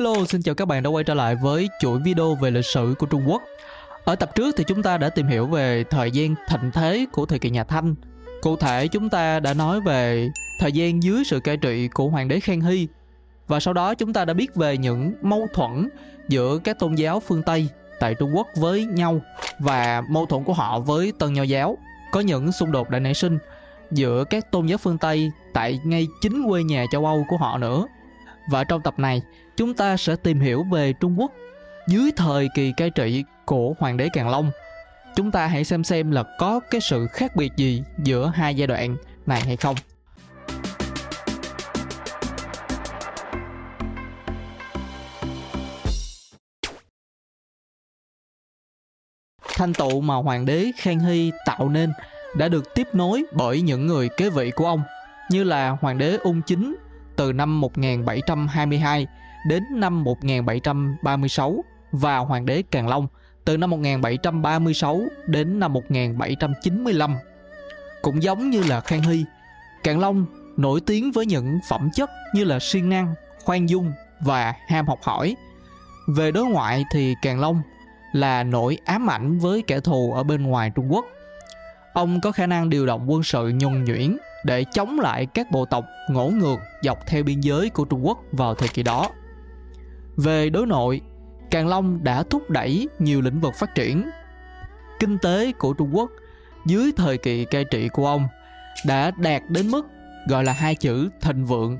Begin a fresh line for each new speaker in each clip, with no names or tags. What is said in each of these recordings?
Hello, xin chào các bạn đã quay trở lại với chuỗi video về lịch sử của Trung Quốc. Ở tập trước thì chúng ta đã tìm hiểu về thời gian thịnh thế của thời kỳ nhà Thanh. Cụ thể chúng ta đã nói về thời gian dưới sự cai trị của hoàng đế Khang Hy. Và sau đó chúng ta đã biết về những mâu thuẫn giữa các tôn giáo phương Tây tại Trung Quốc với nhau và mâu thuẫn của họ với Tân Nho giáo. Có những xung đột đã nảy sinh giữa các tôn giáo phương Tây tại ngay chính quê nhà châu Âu của họ nữa. Và trong tập này, chúng ta sẽ tìm hiểu về Trung Quốc dưới thời kỳ cai trị của Hoàng đế Càn Long. Chúng ta hãy xem xem là có cái sự khác biệt gì giữa hai giai đoạn này hay không. Thanh tụ mà Hoàng đế Khang Hy tạo nên đã được tiếp nối bởi những người kế vị của ông, như là Hoàng đế Ung Chính từ năm 1722 đến năm 1736 và Hoàng đế Càn Long từ năm 1736 đến năm 1795. Cũng giống như là Khang Hy, Càn Long nổi tiếng với những phẩm chất như là siêng năng, khoan dung và ham học hỏi. Về đối ngoại thì Càn Long là nỗi ám ảnh với kẻ thù ở bên ngoài Trung Quốc. Ông có khả năng điều động quân sự nhuần nhuyễn để chống lại các bộ tộc ngỗ ngược dọc theo biên giới của Trung Quốc vào thời kỳ đó. Về đối nội, Càn Long đã thúc đẩy nhiều lĩnh vực phát triển. Kinh tế của Trung Quốc dưới thời kỳ cai trị của ông đã đạt đến mức gọi là hai chữ thịnh vượng.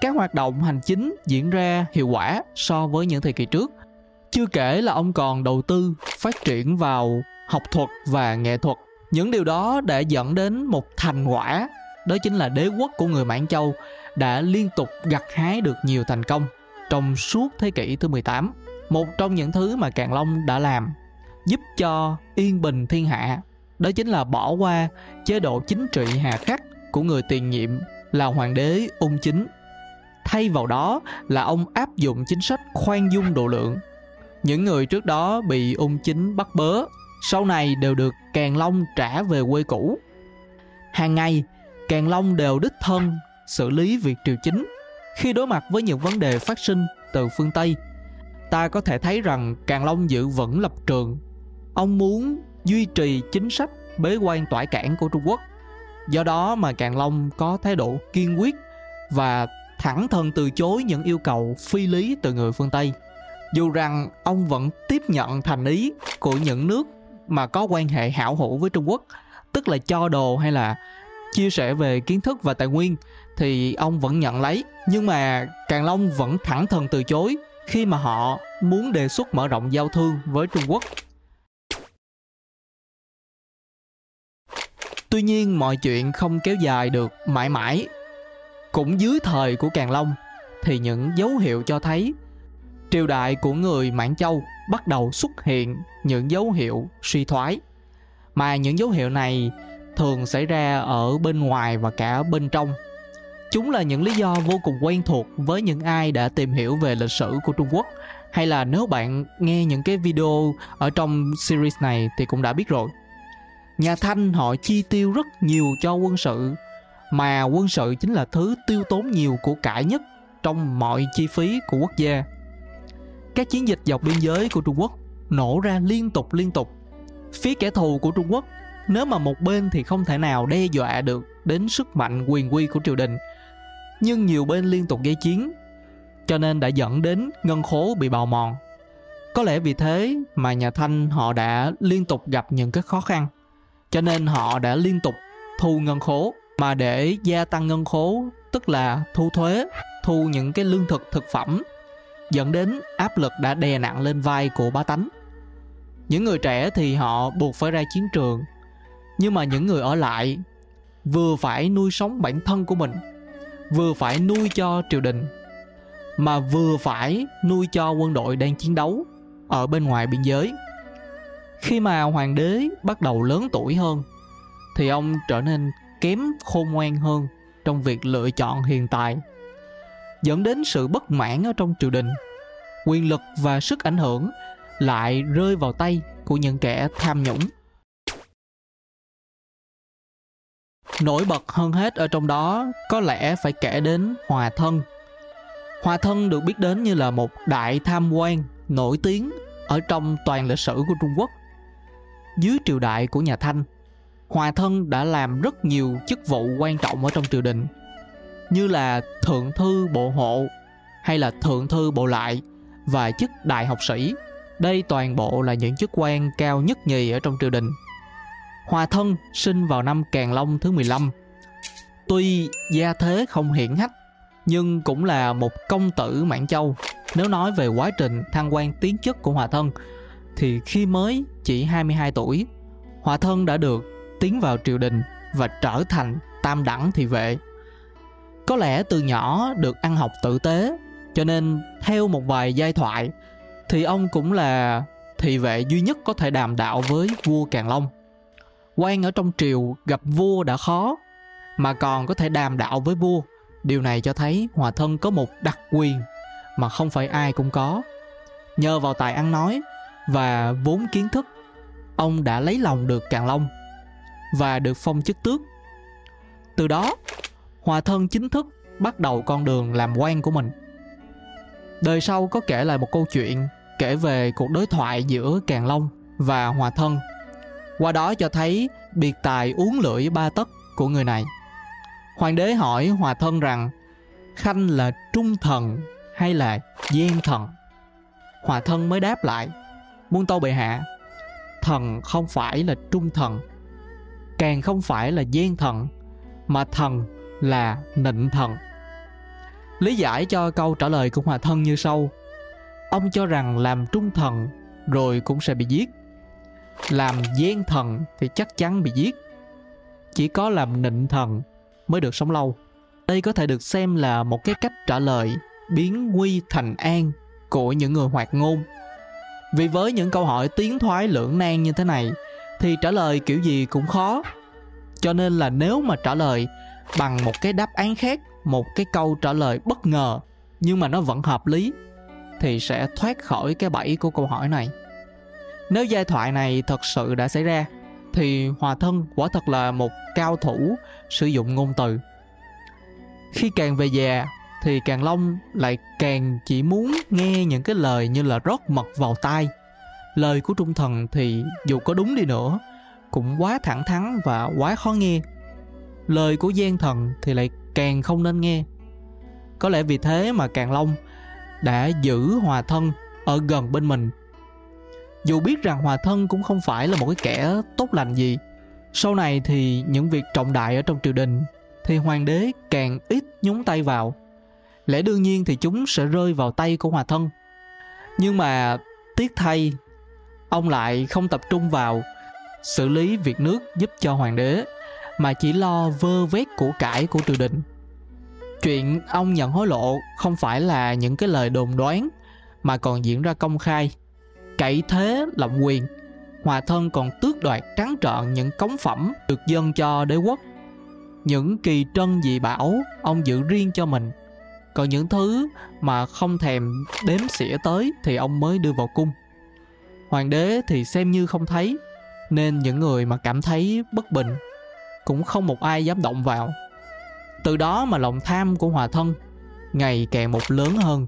Các hoạt động hành chính diễn ra hiệu quả so với những thời kỳ trước. Chưa kể là ông còn đầu tư phát triển vào học thuật và nghệ thuật những điều đó đã dẫn đến một thành quả đó chính là đế quốc của người Mãn Châu đã liên tục gặt hái được nhiều thành công trong suốt thế kỷ thứ 18. Một trong những thứ mà Càn Long đã làm giúp cho yên bình thiên hạ đó chính là bỏ qua chế độ chính trị hà khắc của người tiền nhiệm là hoàng đế ung chính thay vào đó là ông áp dụng chính sách khoan dung độ lượng những người trước đó bị ung chính bắt bớ sau này đều được Càn Long trả về quê cũ. Hàng ngày, Càn Long đều đích thân xử lý việc triều chính. Khi đối mặt với những vấn đề phát sinh từ phương Tây, ta có thể thấy rằng Càn Long giữ vững lập trường. Ông muốn duy trì chính sách bế quan tỏa cản của Trung Quốc. Do đó mà Càn Long có thái độ kiên quyết và thẳng thừng từ chối những yêu cầu phi lý từ người phương Tây. Dù rằng ông vẫn tiếp nhận thành ý của những nước mà có quan hệ hảo hữu với Trung Quốc tức là cho đồ hay là chia sẻ về kiến thức và tài nguyên thì ông vẫn nhận lấy nhưng mà Càn Long vẫn thẳng thừng từ chối khi mà họ muốn đề xuất mở rộng giao thương với Trung Quốc. Tuy nhiên, mọi chuyện không kéo dài được mãi mãi. Cũng dưới thời của Càn Long thì những dấu hiệu cho thấy triều đại của người Mãn Châu bắt đầu xuất hiện những dấu hiệu suy thoái mà những dấu hiệu này thường xảy ra ở bên ngoài và cả bên trong chúng là những lý do vô cùng quen thuộc với những ai đã tìm hiểu về lịch sử của trung quốc. Hay là nếu bạn nghe những cái video ở trong series này thì cũng đã biết rồi. Nhà thanh họ chi tiêu rất nhiều cho quân sự mà quân sự chính là thứ tiêu tốn nhiều của cải nhất trong mọi chi phí của quốc gia. Các chiến dịch dọc biên giới của Trung Quốc nổ ra liên tục liên tục. Phía kẻ thù của Trung Quốc, nếu mà một bên thì không thể nào đe dọa được đến sức mạnh quyền quy của triều đình, nhưng nhiều bên liên tục gây chiến, cho nên đã dẫn đến ngân khố bị bào mòn. Có lẽ vì thế mà nhà Thanh họ đã liên tục gặp những cái khó khăn, cho nên họ đã liên tục thu ngân khố mà để gia tăng ngân khố tức là thu thuế, thu những cái lương thực thực phẩm dẫn đến áp lực đã đè nặng lên vai của bá tánh những người trẻ thì họ buộc phải ra chiến trường nhưng mà những người ở lại vừa phải nuôi sống bản thân của mình vừa phải nuôi cho triều đình, mà vừa phải nuôi cho quân đội đang chiến đấu ở bên ngoài biên giới. Khi mà hoàng đế bắt đầu lớn tuổi hơn, thì ông trở nên kém khôn ngoan hơn trong việc lựa chọn hiền tài, dẫn đến sự bất mãn ở trong triều đình. Quyền lực và sức ảnh hưởng lại rơi vào tay của những kẻ tham nhũng. Nổi bật hơn hết ở trong đó có lẽ phải kể đến hòa thân Hòa Thân được biết đến như là một đại tham quan nổi tiếng ở trong toàn lịch sử của Trung Quốc. Dưới triều đại của nhà Thanh, Hòa Thân đã làm rất nhiều chức vụ quan trọng ở trong triều đình như là thượng thư bộ hộ hay là thượng thư bộ lại và chức đại học sĩ. Đây toàn bộ là những chức quan cao nhất nhì ở trong triều đình. Hòa Thân sinh vào năm Càn Long thứ 15. Tuy gia thế không hiển hách nhưng cũng là một công tử Mãn Châu. Nếu nói về quá trình thăng quan tiến chức của Hòa Thân thì khi mới chỉ 22 tuổi, Hòa Thân đã được tiến vào triều đình và trở thành tam đẳng thị vệ. Có lẽ từ nhỏ được ăn học tử tế, cho nên theo một vài giai thoại thì ông cũng là thị vệ duy nhất có thể đàm đạo với vua Càn Long. Quan ở trong triều gặp vua đã khó, mà còn có thể đàm đạo với vua. Điều này cho thấy hòa thân có một đặc quyền mà không phải ai cũng có. Nhờ vào tài ăn nói và vốn kiến thức ông đã lấy lòng được càn long và được phong chức tước. Từ đó hòa thân chính thức bắt đầu con đường làm quan của mình. Đời sau có kể lại một câu chuyện kể về cuộc đối thoại giữa càn long và hòa thân qua đó cho thấy biệt tài uống lưỡi ba tấc của người này. Hoàng đế hỏi Hòa Thân rằng, Khanh là trung thần hay là gian thần? Hòa Thân mới đáp lại, Muôn tâu bệ hạ, Thần không phải là trung thần, Càng không phải là gian thần, Mà thần là nịnh thần. Lý giải cho câu trả lời của Hòa Thân như sau. Ông cho rằng làm trung thần rồi cũng sẽ bị giết làm gian thần thì chắc chắn bị giết Chỉ có làm nịnh thần mới được sống lâu. Đây có thể được xem là một cái cách trả lời biến nguy thành an của những người hoạt ngôn. Vì với những câu hỏi tiến thoái lưỡng nan như thế này thì trả lời kiểu gì cũng khó. Cho nên là nếu mà trả lời bằng một cái đáp án khác, một cái câu trả lời bất ngờ nhưng mà nó vẫn hợp lý thì sẽ thoát khỏi cái bẫy của câu hỏi này. Nếu giai thoại này thật sự đã xảy ra, thì Hòa Thân quả thật là một cao thủ sử dụng ngôn từ. Khi càng về già, thì Càng Long lại càng chỉ muốn nghe những cái lời như là rót mật vào tai. Lời của Trung Thần thì dù có đúng đi nữa, cũng quá thẳng thắn và quá khó nghe. Lời của Giang Thần thì lại càng không nên nghe. Có lẽ vì thế mà Càng Long đã giữ Hòa Thân ở gần bên mình dù biết rằng hòa thân cũng không phải là một cái kẻ tốt lành gì. Sau này thì những việc trọng đại ở trong triều đình thì hoàng đế càng ít nhúng tay vào. Lẽ đương nhiên thì chúng sẽ rơi vào tay của hòa thân. Nhưng mà tiếc thay, ông lại không tập trung vào xử lý việc nước giúp cho hoàng đế, mà chỉ lo vơ vét của cải của triều đình. Chuyện ông nhận hối lộ không phải là những cái lời đồn đoán mà còn diễn ra công khai cậy thế lộng quyền, hòa thân còn tước đoạt trắng trợn những cống phẩm được dâng cho đế quốc. Những kỳ trân dị bảo ông giữ riêng cho mình. Còn những thứ mà không thèm đếm xỉa tới thì ông mới đưa vào cung. Hoàng đế thì xem như không thấy, nên những người mà cảm thấy bất bình cũng không một ai dám động vào. Từ đó mà lòng tham của hòa thân ngày càng một lớn hơn.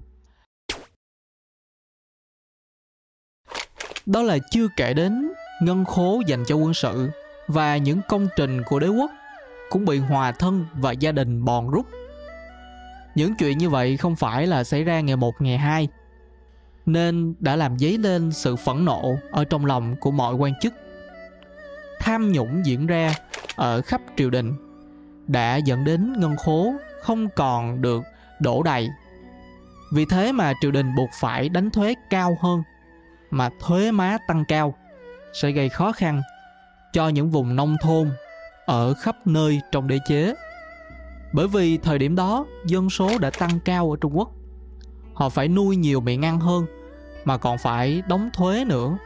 Đó là chưa kể đến ngân khố dành cho quân sự và những công trình của đế quốc cũng bị hòa thân và gia đình bòn rút. Những chuyện như vậy không phải là xảy ra ngày một ngày hai, nên đã làm dấy lên sự phẫn nộ ở trong lòng của mọi quan chức. Tham nhũng diễn ra ở khắp triều đình đã dẫn đến ngân khố không còn được đổ đầy. Vì thế mà triều đình buộc phải đánh thuế cao hơn mà thuế má tăng cao, sẽ gây khó khăn cho những vùng nông thôn ở khắp nơi trong đế chế. Bởi vì thời điểm đó, dân số đã tăng cao ở Trung Quốc. Họ phải nuôi nhiều miệng ăn hơn mà còn phải đóng thuế nữa.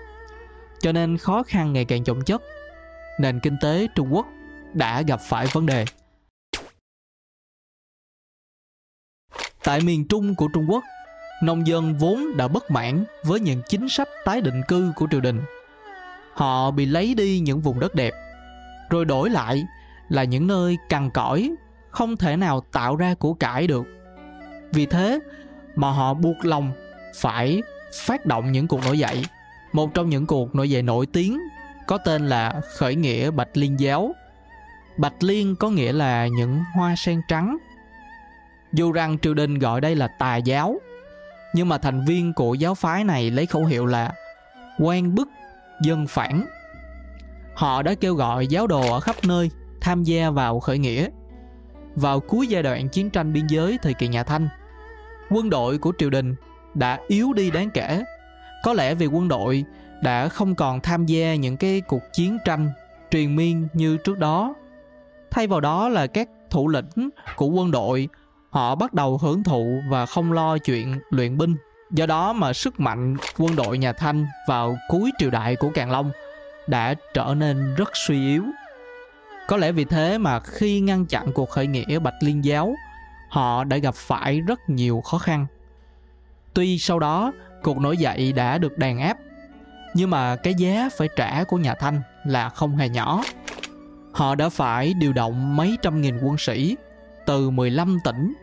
Cho nên khó khăn ngày càng chồng chất. Nền kinh tế Trung Quốc đã gặp phải vấn đề. Tại miền Trung của Trung Quốc nông dân vốn đã bất mãn với những chính sách tái định cư của triều đình. Họ bị lấy đi những vùng đất đẹp, rồi đổi lại là những nơi cằn cõi, không thể nào tạo ra của cải được. Vì thế, mà họ buộc lòng phải phát động những cuộc nổi dậy. Một trong những cuộc nổi dậy nổi tiếng có tên là khởi nghĩa Bạch Liên giáo. Bạch Liên có nghĩa là những hoa sen trắng. Dù rằng triều đình gọi đây là tà giáo, nhưng mà thành viên của giáo phái này lấy khẩu hiệu là quan bức dân phản. Họ đã kêu gọi giáo đồ ở khắp nơi tham gia vào khởi nghĩa. Vào cuối giai đoạn chiến tranh biên giới thời kỳ nhà Thanh, quân đội của triều đình đã yếu đi đáng kể. Có lẽ vì quân đội đã không còn tham gia những cái cuộc chiến tranh truyền miên như trước đó. Thay vào đó là các thủ lĩnh của quân đội họ bắt đầu hưởng thụ và không lo chuyện luyện binh. Do đó mà sức mạnh quân đội nhà Thanh vào cuối triều đại của Càn Long đã trở nên rất suy yếu. Có lẽ vì thế mà khi ngăn chặn cuộc khởi nghĩa Bạch Liên giáo, họ đã gặp phải rất nhiều khó khăn. Tuy sau đó cuộc nổi dậy đã được đàn áp, nhưng mà cái giá phải trả của nhà Thanh là không hề nhỏ. Họ đã phải điều động mấy trăm nghìn quân sĩ từ 15 tỉnh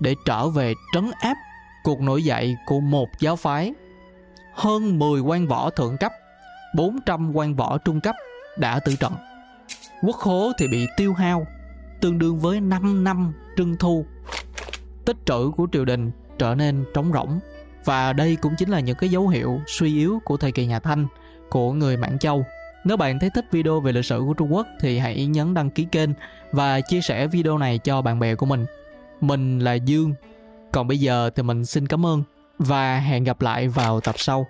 để trở về trấn áp cuộc nổi dậy của một giáo phái. Hơn 10 quan võ thượng cấp, 400 quan võ trung cấp đã tử trận. Quốc khố thì bị tiêu hao, tương đương với 5 năm trưng thu. Tích trữ của triều đình trở nên trống rỗng. Và đây cũng chính là những cái dấu hiệu suy yếu của thời kỳ nhà Thanh của người Mãn Châu. Nếu bạn thấy thích video về lịch sử của Trung Quốc thì hãy nhấn đăng ký kênh và chia sẻ video này cho bạn bè của mình. Mình là Dương. Còn bây giờ thì mình xin cảm ơn và hẹn gặp lại vào tập sau.